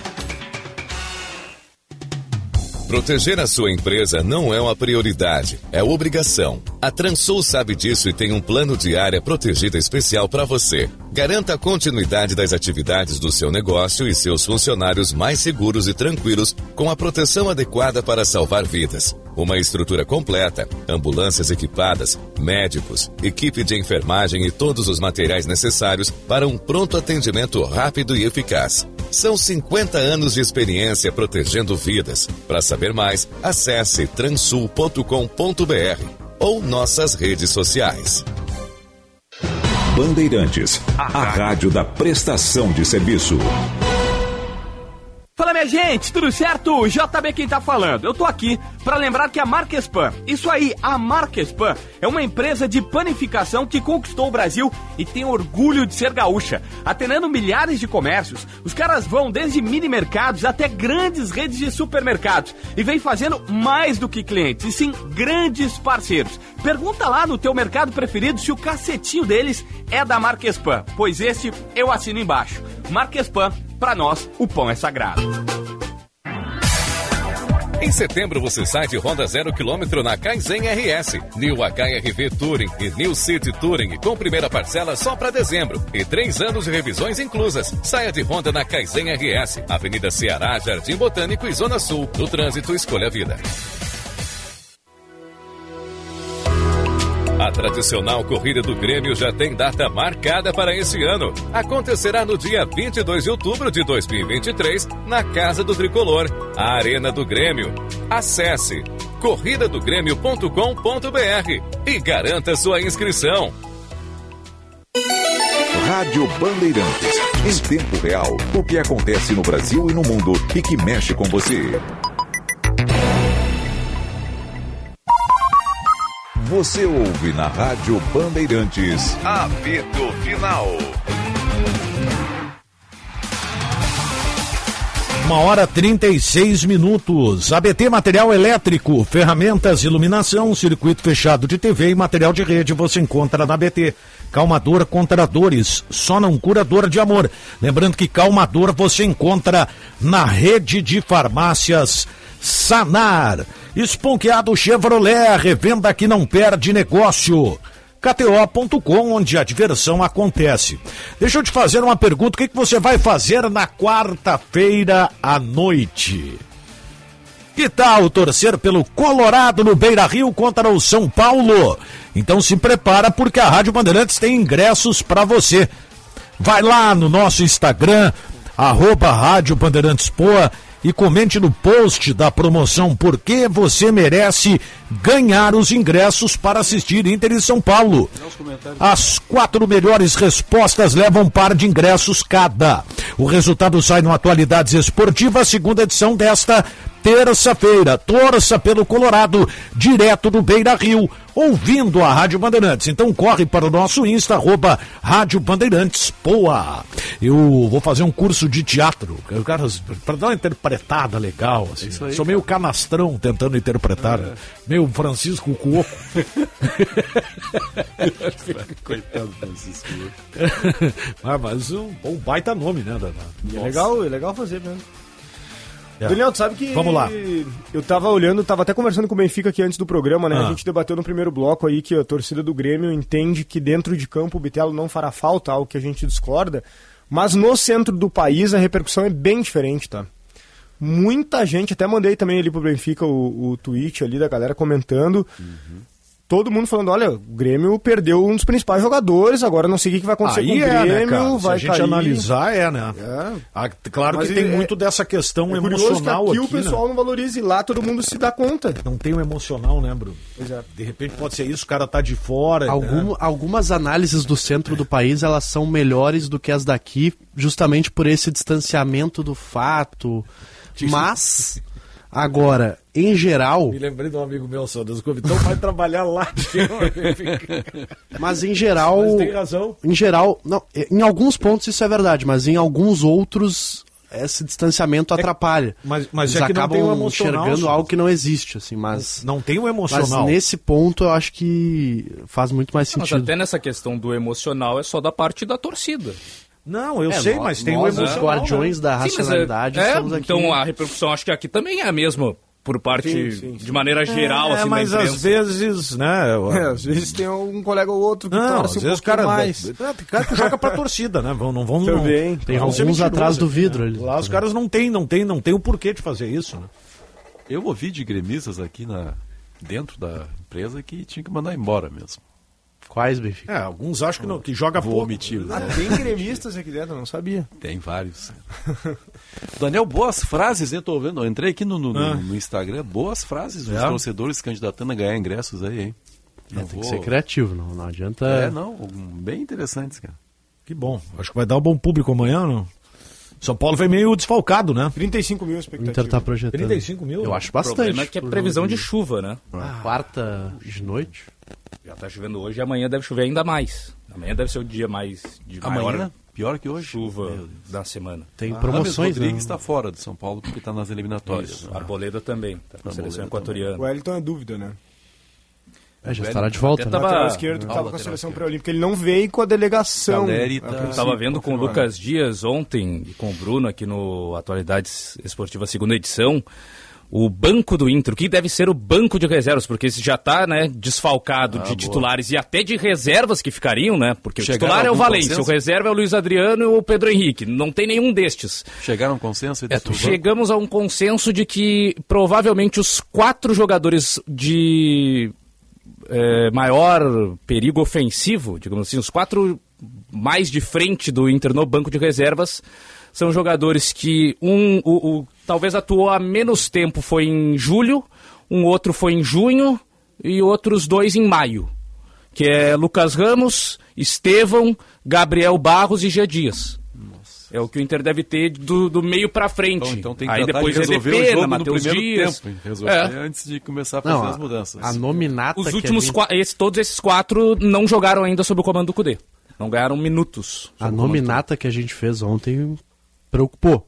Proteger a sua empresa não é uma prioridade, é obrigação. A Transul sabe disso e tem um plano de área protegida especial para você. Garanta a continuidade das atividades do seu negócio e seus funcionários mais seguros e tranquilos com a proteção adequada para salvar vidas. Uma estrutura completa, ambulâncias equipadas, médicos, equipe de enfermagem e todos os materiais necessários para um pronto atendimento rápido e eficaz. São 50 anos de experiência protegendo vidas. Para saber mais, acesse transul.com.br ou nossas redes sociais. Bandeirantes, a rádio da prestação de serviço. Fala minha gente, tudo certo? JB quem tá falando. Eu tô aqui para lembrar que a Marquespan, isso aí, a Marquespan, é uma empresa de panificação que conquistou o Brasil e tem orgulho de ser gaúcha. Atendendo milhares de comércios, os caras vão desde mini mercados até grandes redes de supermercados e vem fazendo mais do que clientes, e sim grandes parceiros. Pergunta lá no teu mercado preferido se o cacetinho deles é da Marquespan, pois esse eu assino embaixo. Marquespan, para nós, o pão é sagrado. Em setembro você sai de Honda zero quilômetro na Kaizen RS, New HRV Touring e New City Touring com primeira parcela só para dezembro e três anos de revisões inclusas. Saia de Honda na Kaizen RS, Avenida Ceará, Jardim Botânico e Zona Sul. No trânsito, escolha a vida. A tradicional corrida do Grêmio já tem data marcada para esse ano. Acontecerá no dia 22 de outubro de 2023, na Casa do Tricolor, a Arena do Grêmio. Acesse corridadogrêmio.com.br e garanta sua inscrição. Rádio Bandeirantes. Em tempo real, o que acontece no Brasil e no mundo e que mexe com você. Você ouve na Rádio Bandeirantes. Apito Final. Uma hora 36 minutos. ABT Material Elétrico, ferramentas, iluminação, circuito fechado de TV e material de rede você encontra na ABT. Calmador contra dores, só não cura dor de amor. Lembrando que Calmador você encontra na rede de farmácias Sanar. Esponqueado Chevrolet, revenda que não perde negócio. KTO.com, onde a diversão acontece. Deixa eu te fazer uma pergunta: o que, que você vai fazer na quarta-feira à noite? Que tal torcer pelo Colorado no Beira Rio contra o São Paulo? Então se prepara porque a Rádio Bandeirantes tem ingressos para você. Vai lá no nosso Instagram, arroba Rádio Bandeirantes Poa e comente no post da promoção por que você merece ganhar os ingressos para assistir Inter e São Paulo. As quatro melhores respostas levam um par de ingressos cada. O resultado sai no Atualidades Esportivas, segunda edição desta terça-feira. Torça pelo Colorado, direto do Beira Rio, ouvindo a Rádio Bandeirantes. Então corre para o nosso Insta, arroba Rádio Bandeirantes Poa. Eu vou fazer um curso de teatro, para dar uma interpretada legal. Assim. aí, Sou meio canastrão tentando interpretar. Meio Francisco Cuoco. Coitado do Francisco. ah, mas um, um baita nome, né? Da, da- É legal, é legal fazer mesmo. É. Daniel, tu sabe que. Vamos lá. Eu tava olhando, tava até conversando com o Benfica aqui antes do programa, né? Ah. A gente debateu no primeiro bloco aí que a torcida do Grêmio entende que dentro de campo o Bitelo não fará falta, algo que a gente discorda. Mas no centro do país a repercussão é bem diferente, tá? Muita gente, até mandei também ali pro Benfica o, o tweet ali da galera comentando. Todo mundo falando, olha, o Grêmio perdeu um dos principais jogadores, agora não sei o que vai acontecer com Aí o é, Grêmio, né, cara? Se vai a gente cair. analisar, é, né? É. Ah, claro Mas que tem é- muito dessa questão É curioso emocional que aqui, aqui, o pessoal né? não valoriza e lá todo mundo se dá conta. Não tem o emocional, né, Bruno? Pois é. De repente pode ser isso, o cara tá de fora. Algum- né? Algumas análises do centro do país elas são melhores do que as daqui, justamente por esse distanciamento do fato. Mas, agora, em geral, Me lembrei de um amigo meu, só Deus Então vai trabalhar lá. mas em geral, Mas tem razão. em geral, não, em alguns pontos isso é verdade, mas em alguns outros esse distanciamento atrapalha. mas- mas Eles é que não acabam tem o emocional, enxergando algo que não existe, assim, mas Não tem o mas emocional. nesse ponto eu acho que faz muito mais Mas sentido. até nessa questão do emocional é só da parte da torcida. Não, eu É, sei, nós- mas tem nós, o os emocional. guardiões da Sim, mas é- racionalidade é, estamos aqui. Então a repercussão acho que aqui também é a mesma, por parte, Sim, sim, sim. de maneira geral, é, assim, mas às vezes, né? É, às vezes tem um colega ou outro que Não, torce às um vezes o cara, mais. É, tem cara que joga pra torcida, né? Vão, não vão. Também. Não, Tem ser alguns mentirosos atrás do vidro né? ali. Lá os caras não tem, não tem, não tem o porquê de fazer isso, né? Eu ouvi de gremistas aqui na, dentro da empresa que tinha que mandar embora mesmo. Quais, Benfica? É, alguns acham que, não, que joga Vou pouco. omitir. Ah, né? tem gremistas aqui dentro, eu não sabia. Tem vários. Daniel, boas frases, eu tô vendo. Eu entrei aqui no, no, Ah. no Instagram, boas frases dos É? torcedores se candidatando a ganhar ingressos aí, hein? Não É, tem vou- que ser criativo, não, não adianta. É, não, bem interessantes, cara. Que bom. Acho que vai dar um bom público amanhã, não? São Paulo vai meio desfalcado, né? 35 mil O expectativas. Inter tá projetando. 35 mil? Eu acho O bastante. problema é que é previsão de chuva, né? Quarta de noite. Já tá chovendo hoje e amanhã deve chover ainda mais. Amanhã deve ser o dia mais de Amanhã, maior pior que hoje. chuva da semana. Tem Ah, promoções, Rames né? Rodrigues está fora de São Paulo porque está nas eliminatórias. Isso, né? Arboleda também, tá com a seleção equatoriana. O Wellington é dúvida, né? É, já estará de volta, até né? tava- esquerdo que Ah, tava com a seleção pré-olímpica. Ele não veio com a delegação. Caleri a tá- princípio, Estava vendo com o. Lucas Dias ontem e com o Bruno aqui no Atualidades Esportiva segunda edição. O banco do Inter, que deve ser o banco de reservas, porque esse já está né, desfalcado de titulares e até de reservas que ficariam, né? Porque Chegaram o titular é o Valência, consenso? o reserva é o Luiz Adriano e o Pedro Henrique. Não tem nenhum destes. Chegaram a um consenso? É, chegamos a um consenso de que provavelmente os quatro jogadores de é, maior perigo ofensivo, digamos assim, os quatro mais de frente do Inter no banco de reservas são jogadores que um o, o- talvez atuou há menos tempo foi em julho, um outro foi em junho e outros dois em maio, que é Lucas Ramos, Estevão, Gabriel Barros e Gia Dias. É o que o Inter deve ter do, do meio pra frente. Então, então tem que Aí depois de resolver o EDP, jogo no Matheus primeiro Dias. tempo. Resolver É. antes de começar a fazer Não, as mudanças. a nominata Os que últimos a gente, qua- esse- todos esses quatro não jogaram ainda sob o comando do Cudê. Não ganharam minutos. a o nominata que a gente fez ontem preocupou.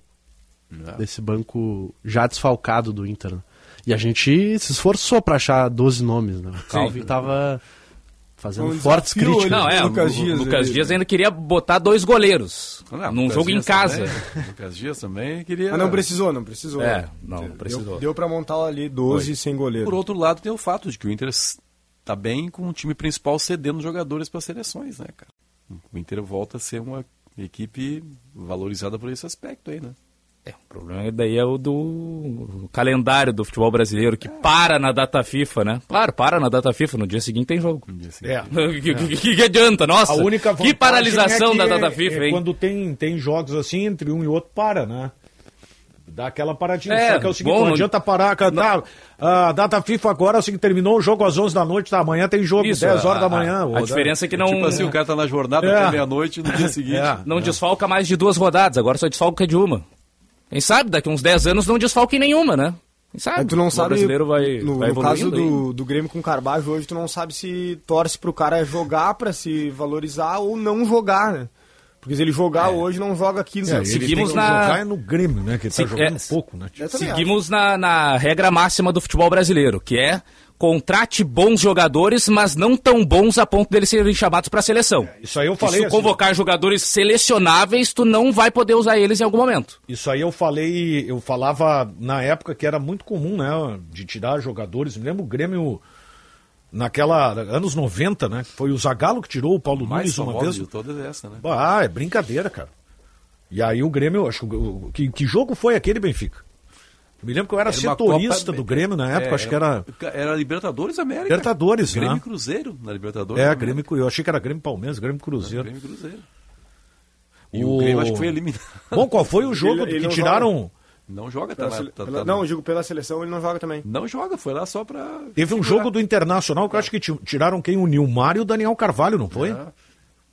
É. Desse banco já desfalcado do Inter. né? E a gente se esforçou pra achar 12 nomes, né? O Calvin tava fazendo Um fortes desafio, críticas. Não, é, o Lucas Dias, Lucas Dias ainda queria botar dois goleiros Ah, num Lucas jogo em Dias casa. também- Lucas Dias também queria. Ah, não precisou, não precisou. É, não, não Deu- precisou. Deu, pra montar ali 12 sem goleiro. Por outro lado, tem o fato de que o Inter está bem com o time principal cedendo jogadores para seleções, né, cara? O Inter volta a ser uma equipe valorizada por esse aspecto aí, né? É, o problema daí é o do calendário do futebol brasileiro, que para na data FIFA, né? Claro, para na data FIFA, no dia seguinte tem jogo. É. que, que- que- que adianta, nossa? A única que paralisação é que da é- data FIFA, é hein? Quando tem, tem jogos assim, entre um e outro, para, né? Dá aquela paradinha. É, Só que é o seguinte, bom, não adianta parar. cara, Tá, a data FIFA agora, assim, terminou o jogo às 11 da noite, tá? Amanhã tem jogo, Isso, 10 horas a- da manhã. a- a diferença é que não- Tipo assim, o cara tá na jornada É. até meia-noite no dia seguinte. É. Não desfalca mais de duas rodadas, agora só desfalca de uma. Quem sabe, daqui uns 10 anos não desfalca em nenhuma, né? Quem sabe? Aí tu não o sabe. brasileiro vai, no, vai no caso do, do Grêmio com o Carbajo hoje, tu não sabe se torce pro cara jogar pra se valorizar ou não jogar, né? Porque se ele jogar hoje, não joga 15 É, anos. ele Seguimos tem que na- jogar é no Grêmio, né? Que ele tá Se- jogando é, pouco, né? Seguimos na, na regra máxima do futebol brasileiro, que é contrate bons jogadores, mas não tão bons a ponto deles serem chamados para a seleção. Isso aí eu Se falei. tu assim, convocar jogadores selecionáveis, tu não vai poder usar eles em algum momento. Isso aí eu falei, eu falava na época que era muito comum, né? De tirar jogadores. Me lembro o Grêmio naquela. anos 90, né? Foi o Zagallo que tirou o Paulo Mais Nunes uma vez. de todas é essa, né? Ah, é brincadeira, cara. E aí o Grêmio, acho que, que, jogo foi aquele, Benfica? Eu me lembro que eu era, Era setorista Copa- do Grêmio na época, É, acho que era. Era Libertadores América. Libertadores, Grêmio né? Cruzeiro na Libertadores. É, América. Grêmio, eu achei que era Grêmio Palmeiras, Grêmio Cruzeiro. Grêmio Cruzeiro. E O- o Grêmio acho que foi eliminado. Bom, qual foi o jogo Ele- que tiraram? Não joga, tá, Pela sele- tá- pela- tá- não, eu digo pela seleção, ele não joga também. não joga, foi lá só pra. Teve um jogo do Internacional que eu acho que ti- tiraram quem? O Nilmar e o Daniel Carvalho, não foi? É.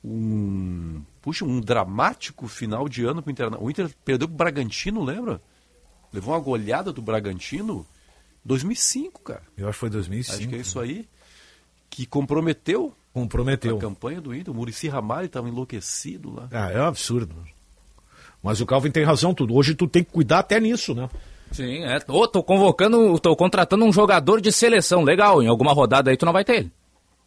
Um. Puxa, um dramático final de ano pro Internacional. O Inter perdeu pro Bragantino, lembra? Levou uma goleada do Bragantino 2005, cara. Eu acho que foi 2005. Acho que é isso aí. Que comprometeu Comprometeu. a campanha do Inter. O Murici Ramalho estava enlouquecido lá. Ah, é um absurdo. Mas o Calvin tem razão, tudo. Hoje tu tem que cuidar até nisso, né? Sim, é. Ô, tô convocando, tô contratando um jogador de seleção. Legal, em alguma rodada aí tu não vai ter ele.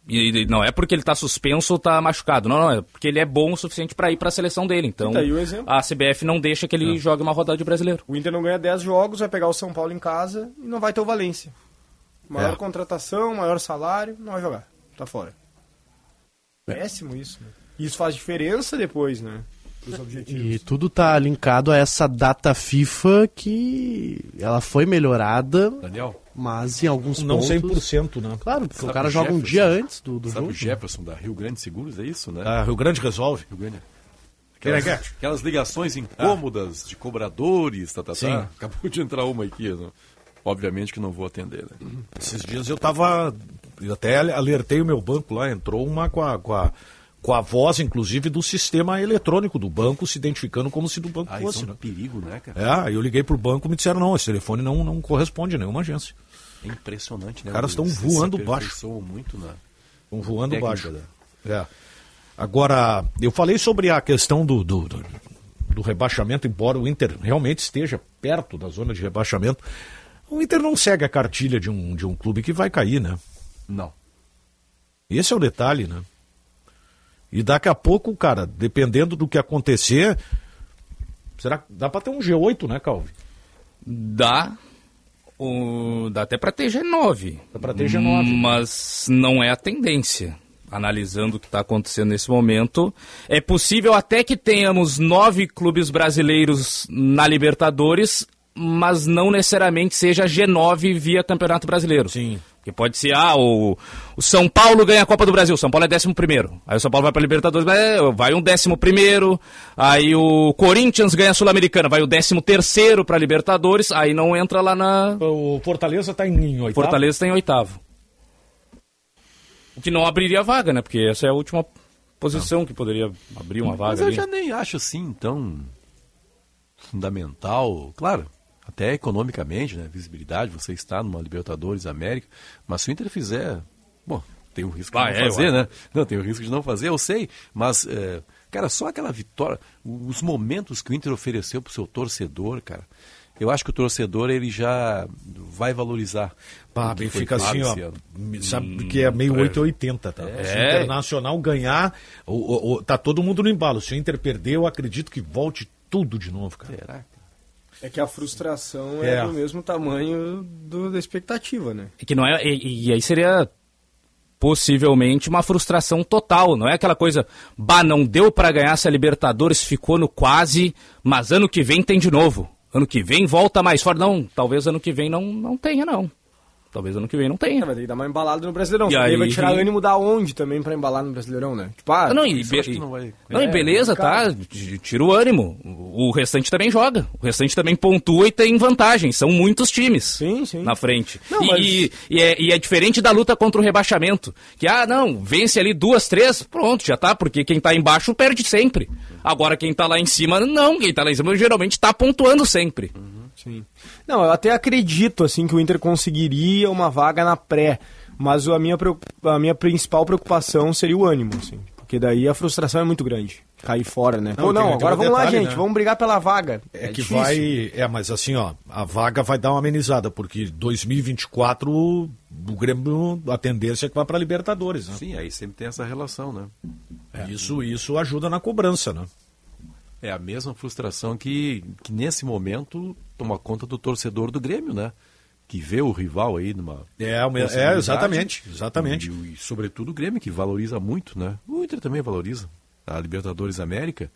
E, e não é porque ele tá suspenso ou tá machucado. Não, não, é porque ele é bom o suficiente pra ir pra seleção dele. Então, Tá aí o exemplo. a CBF não deixa que ele jogue uma rodada de brasileiro. O Inter não ganha 10 jogos, vai pegar o São Paulo em casa e não vai ter o Valência. Maior É. contratação, maior salário, não vai jogar. Tá fora. Péssimo isso, né? E Isso faz diferença depois, né? Os objetivos. E tudo tá linkado a essa data FIFA que ela foi melhorada, Daniel, mas em alguns Não pontos... 100%, né? Claro, porque Sabe o cara o joga um dia antes do, do sabe jogo. o Jefferson da Rio Grande Seguros? É isso, né? Ah, Rio Grande resolve. Rio Grande. Quem é Aquelas, que é? aquelas ligações incômodas de cobradores, tá, tá, Sim. tá. Acabou de entrar uma aqui. né? Obviamente que não vou atender, né? Esses dias eu tava. eu até alertei o meu banco lá, entrou uma com a, com a, com a voz, inclusive, do sistema eletrônico do banco, se identificando como se do banco Ah, isso fosse. é um né? perigo, né, cara? É, eu liguei pro banco e me disseram, não, esse telefone não, não corresponde a nenhuma agência. É impressionante, né? Os caras estão voando baixo. muito na... Estão voando Técnica, baixo. né? É. Agora, eu falei sobre a questão do, do, do, do rebaixamento, embora o Inter realmente esteja perto da zona de rebaixamento. O Inter não segue a cartilha de um, de um clube que vai cair, né? Não. Esse é o detalhe, né? E daqui a pouco, cara, dependendo do que acontecer, será que dá pra ter um G8, né, Calvi? Dá. o- dá até pra ter G9. Dá pra ter G9. Mas não é a tendência. Analisando o que está acontecendo nesse momento, é possível até que tenhamos nove clubes brasileiros na Libertadores, mas não necessariamente seja G9 via Campeonato Brasileiro. Sim. Porque pode ser, ah, o, o São Paulo ganha a Copa do Brasil, São Paulo é décimo primeiro. Aí o São Paulo vai para Libertadores, vai, vai um décimo primeiro. Aí o Corinthians ganha a Sul-Americana, vai o décimo terceiro para Libertadores, aí não entra lá na... O Fortaleza tá em, em oitavo. Fortaleza tem oitavo. O que não abriria vaga, né? Porque essa é a última posição que poderia abrir uma vaga Mas eu ali. já nem acho assim tão fundamental. Claro, até economicamente, né? Visibilidade, você está numa Libertadores América. Mas se o Inter fizer. Bom, tem o risco de é, não fazer, eu né? Não, tem o risco de não fazer, eu sei. Mas, é, cara, só aquela vitória, os momentos que o Inter ofereceu pro seu torcedor, cara. Eu acho que o torcedor ele já vai valorizar. Pá, o que bem, fica assim, ó. Sabe que é meio 880, tá? Se o É. Internacional ganhar, o, o- o- tá todo mundo no embalo. Se o Inter perder, eu acredito que volte tudo de novo, cara. Será? É que a frustração é, É. do mesmo tamanho do- da expectativa, né? É que não é, e, e aí seria possivelmente uma frustração total, não é aquela coisa, bah, não deu para ganhar essa Libertadores, ficou no quase, mas ano que vem tem de novo. ano que vem volta mais forte. Não, talvez ano que vem não, não tenha, não. Talvez ano que vem não tenha. Vai ter que dar uma embalada no Brasileirão. E aí- vai tirar ânimo da onde também pra embalar no Brasileirão, né? Tipo, ah, não, e, be- não vai. não, e É, beleza, tá? complicado. t- Tira o ânimo. O restante também joga. O restante também pontua e tem vantagem. São muitos times na frente. Não, e, mas- e- e é, e é diferente da luta contra o rebaixamento. Que, ah, não, vence ali duas, três, pronto, já tá. Porque quem tá embaixo perde sempre. Agora quem tá lá em cima, não. Quem tá lá em cima geralmente tá pontuando sempre. Sim. Não, eu até acredito assim que o Inter conseguiria uma vaga na pré, mas a minha, a minha principal preocupação seria o ânimo, assim, porque daí a frustração é muito grande. Cair fora, né? Pô, Não, não, tem- tem agora vamos lá, detalhe, gente, né? vamos brigar pela vaga. É, que difícil. vai. É, mas assim, ó, a vaga vai dar uma amenizada, porque 2024 o Grêmio, a tendência é que vá para Libertadores, né? Sim, aí sempre tem essa relação, né? Isso, isso ajuda na cobrança, né? É a mesma frustração que, que nesse momento toma conta do torcedor do Grêmio, né? Que vê o rival aí numa. É, é, possibilidade. exatamente, exatamente. E, e, sobretudo o Grêmio, que valoriza muito, né? O Inter também valoriza. A Libertadores América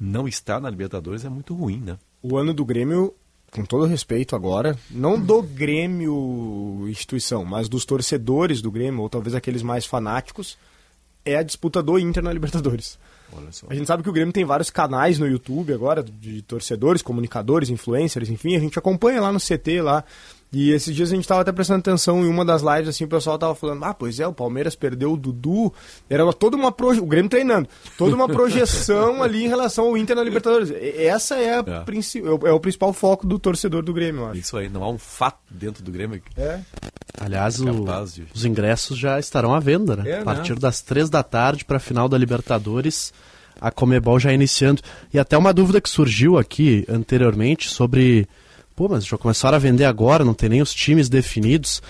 não está na Libertadores é muito ruim, né? O ano do Grêmio, com todo respeito agora, não do Grêmio instituição, mas dos torcedores do Grêmio, ou talvez aqueles mais fanáticos, é a disputa do Inter na Libertadores. A gente sabe que o Grêmio tem vários canais no YouTube agora, de torcedores, comunicadores, influencers, enfim, a gente acompanha lá no CT lá. E esses dias a gente estava até prestando atenção em uma das lives, assim, o pessoal tava falando, ah, pois é, o Palmeiras perdeu o Dudu. Era toda uma proje... o Grêmio treinando, toda uma projeção ali em relação ao Inter na Libertadores. Essa é, a É. princi- é o- é o principal foco do torcedor do Grêmio, eu acho. Isso aí, não há um fato dentro do Grêmio. É. Aliás, o- de- os ingressos já estarão à venda, né? É, a partir né? das três da tarde para a final da Libertadores, a Comebol já iniciando. E até uma dúvida que surgiu aqui anteriormente sobre. Pô, mas já começaram a vender agora, não tem nem os times definidos.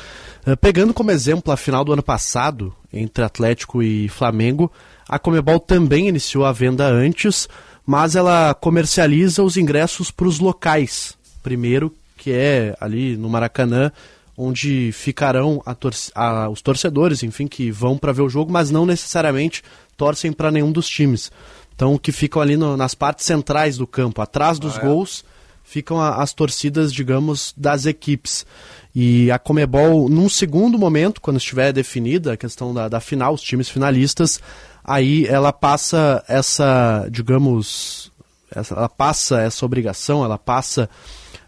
Eh, pegando como exemplo a final do ano passado, entre Atlético e Flamengo, a Comebol também iniciou a venda antes, mas ela comercializa os ingressos para os locais. Primeiro, que é ali no Maracanã, onde ficarão a torce- a- os torcedores, enfim, que vão para ver o jogo, mas não necessariamente torcem para nenhum dos times. Então, que ficam ali no- nas partes centrais do campo, atrás dos Ah, é? gols, ficam as torcidas, digamos, das equipes. E a Comebol, num segundo momento, quando estiver definida a questão da, da final, os times finalistas, aí ela passa essa, digamos, essa- ela passa essa obrigação, ela passa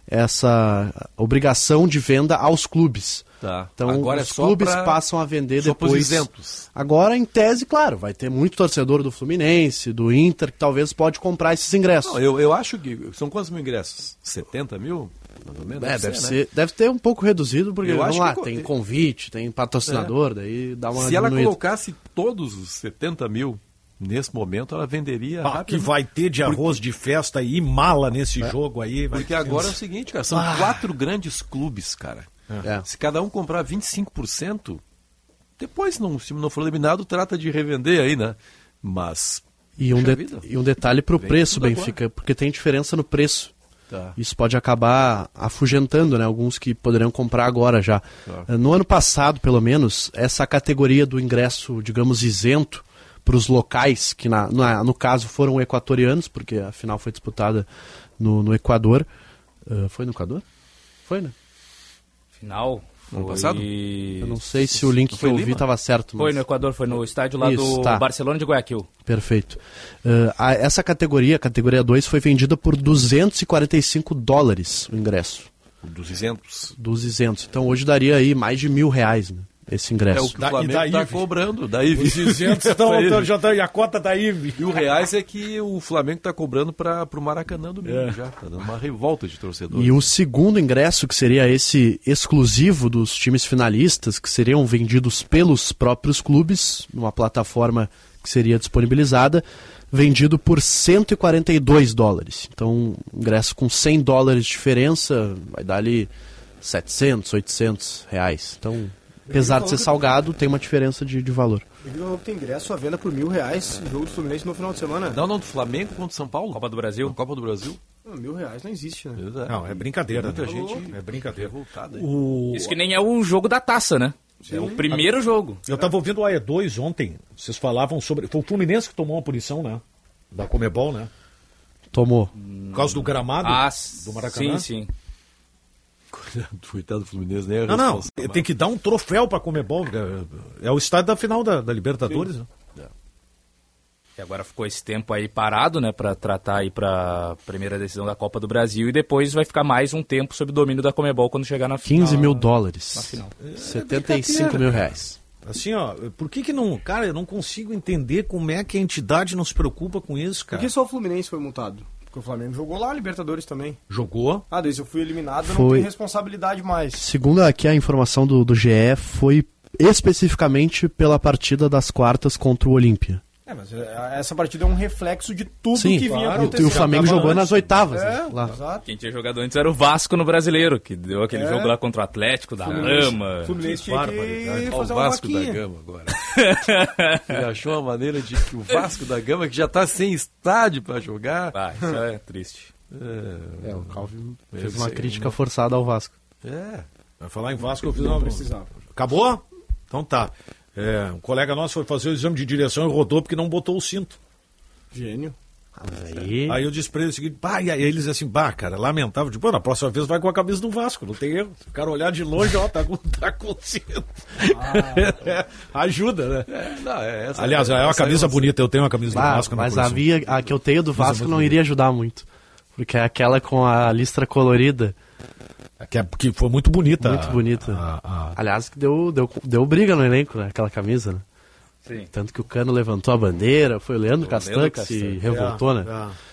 essa obrigação de venda aos clubes. Tá. Então Agora é os só clubes pra- passam a vender só depois. isentos. Agora, em tese, claro, vai ter muito torcedor do Fluminense, do Inter, que talvez pode comprar esses ingressos. Não, eu, eu acho que. São quantos mil ingressos? 70 mil? Mais ou menos? É, deve, né? ser, deve ter um pouco reduzido, porque Eu vamos acho lá, que tem convite, tem patrocinador, daí dá uma Se ela diminuída. colocasse todos os 70 mil nesse momento, ela venderia. Ah, que vai ter de arroz de festa e mala nesse jogo aí. vai Porque agora é o seguinte, cara, são Ah. quatro grandes clubes, cara. É. Se cada um comprar 25%, depois, não, se não for eliminado, trata de revender aí, né? Mas. E um, de- e um detalhe pro Vem preço, tudo agora. Benfica, porque tem diferença no preço. Tá. Isso pode acabar afugentando, né? Alguns que poderiam comprar agora já. Eh, No ano passado, pelo menos, essa categoria do ingresso, digamos, isento para os locais, que na, na- no caso foram equatorianos, porque a final foi disputada no, no Equador. Eh, foi no Equador? Foi, né? Final. Ano foi- passado? Eu não sei se o link que Foi eu vi estava certo. Foi mas- no Equador, foi no estádio lá Isso, do tá. Barcelona de Guayaquil. Perfeito. Eh, a- essa categoria, a categoria 2, foi vendida por 245 dólares o ingresso. Dos isentos. Dos isentos. Então hoje daria aí mais de mil reais, né, esse ingresso. É o que o Da- e Flamengo está cobrando. Daí, Os isentos estão, Isso aí. já tá, e a cota tá aí. E o reais é que o Flamengo está cobrando para o Maracanã domingo É. já. Tá dando uma revolta de torcedores. E o segundo ingresso, que seria esse exclusivo dos times finalistas, que seriam vendidos pelos próprios clubes, numa plataforma que seria disponibilizada, vendido por 142 dólares. Então, um ingresso com 100 dólares de diferença vai dar ali 700, 800 reais. Então, apesar de ser salgado, tem uma diferença de, de valor. Falou que tem ingresso à venda por mil reais, jogo do Fluminense no final de semana. Não, não, do Flamengo contra o São Paulo. Copa do Brasil. Na Copa do Brasil. Não, mil reais não existe, né? Não, é brincadeira. Muita né? gente É brincadeira. revoltada. aí. O... Isso que nem é o jogo da taça, né? É o primeiro jogo. Eu tava ouvindo o AE2 ontem, vocês falavam sobre. Foi o Fluminense que tomou uma punição, né? Da Comebol, né? Tomou. Por causa do gramado Ah, do Maracanã? sim, sim. Coitado do Fluminense, né? Não, não. Tem que dar um troféu pra Comebol. É o estádio da final da, da Libertadores. né? E agora ficou esse tempo aí parado, né, para tratar aí para primeira decisão da Copa do Brasil e depois vai ficar mais um tempo sob domínio da Comebol quando chegar na final. 15 mil dólares. Na final. 75 mil reais. Assim, ó, por que que não... Cara, eu não consigo entender como é que a entidade não se preocupa com isso, Por cara. que só o Fluminense foi multado? Porque o Flamengo jogou lá a Libertadores também. Jogou. Ah, se eu fui eliminado, eu não Foi. tenho responsabilidade mais. Segundo aqui a informação do, do GE, foi especificamente pela partida das quartas contra o Olímpia. É, mas é, essa partida é um reflexo de tudo Sim, que vinha claro. acontecendo. E o Flamengo jogou nas antes. oitavas, É, né, lá. exato. Quem tinha jogado antes era o Vasco no Brasileiro, que deu aquele É. jogo lá contra o Atlético, da Fluminense- Lama. Fluminense tinha que fazer o uma Vasco da. Gama agora. Ele achou uma maneira de que o Vasco da Gama, que já tá sem estádio pra jogar. Ah, isso é triste. É, É, o Calvin fez Esse uma aí, crítica não. forçada ao Vasco. é. Vai falar em Vasco, eu fiz uma... precisava. Acabou? Então tá. É, um colega nosso foi fazer o exame de direção e rodou porque não botou o cinto. Gênio. Aí, Aí eu disse pra ele o seguinte, bah, e aí eles assim, bah, cara, lamentável, tipo, "Pô, na próxima vez vai com a camisa do Vasco, não tem erro. Se o cara olhar de longe, ó, tá com, tá com o cinto. É, ajuda, né? Não, é essa, Aliás, é uma camisa bonita, eu tenho uma camisa do Ah, Vasco na mas coleção. havia, a que eu tenho do Vasco não bonito. iria ajudar muito. Porque é aquela com a listra colorida, Que, é- que foi muito bonita. muito bonita. a- a- Aliás, que deu, deu, deu briga no elenco, né? Aquela camisa, né? Sim. Tanto que o Cano levantou a bandeira, foi o Leandro Castan que se Castan. revoltou, né? é.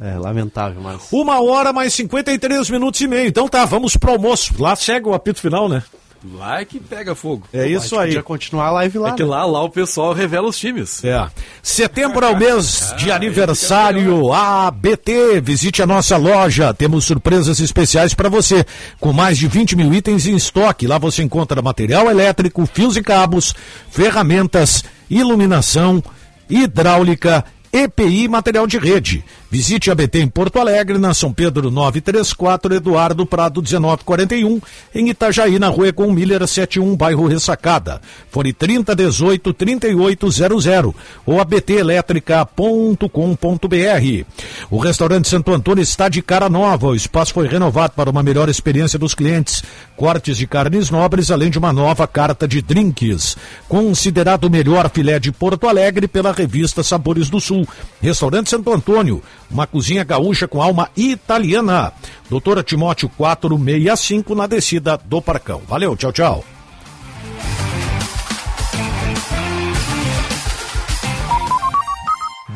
É, lamentável, mas... Uma hora mais 53 minutos e meio. Então tá, vamos pro almoço. Lá segue o apito final, né? Lá é que pega fogo. É isso aí. Podia continuar a live lá, É que né? lá, lá o pessoal revela os times. É. Setembro é o mês de aniversário ABT. Visite a nossa loja. Temos surpresas especiais para você. Com mais de 20 mil itens em estoque. Lá você encontra material elétrico, fios e cabos, ferramentas, iluminação, hidráulica. EPI Material de Rede. Visite a BT em Porto Alegre, na São Pedro 934, Eduardo Prado 1941, em Itajaí, na rua com Miller 71, bairro Ressacada. Fone 3018 3800 ou abtelétrica.com.br. O restaurante Santo Antônio está de cara nova. O espaço foi renovado para uma melhor experiência dos clientes. Cortes de carnes nobres, além de uma nova carta de drinks. Considerado o melhor filé de Porto Alegre pela revista Sabores do Sul. Restaurante Santo Antônio, uma cozinha gaúcha com alma italiana. Doutora Timóteo 465 na descida do Parcão. Valeu, tchau, tchau.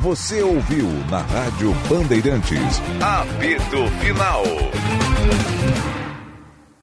Você ouviu na Rádio Bandeirantes. Apito Final.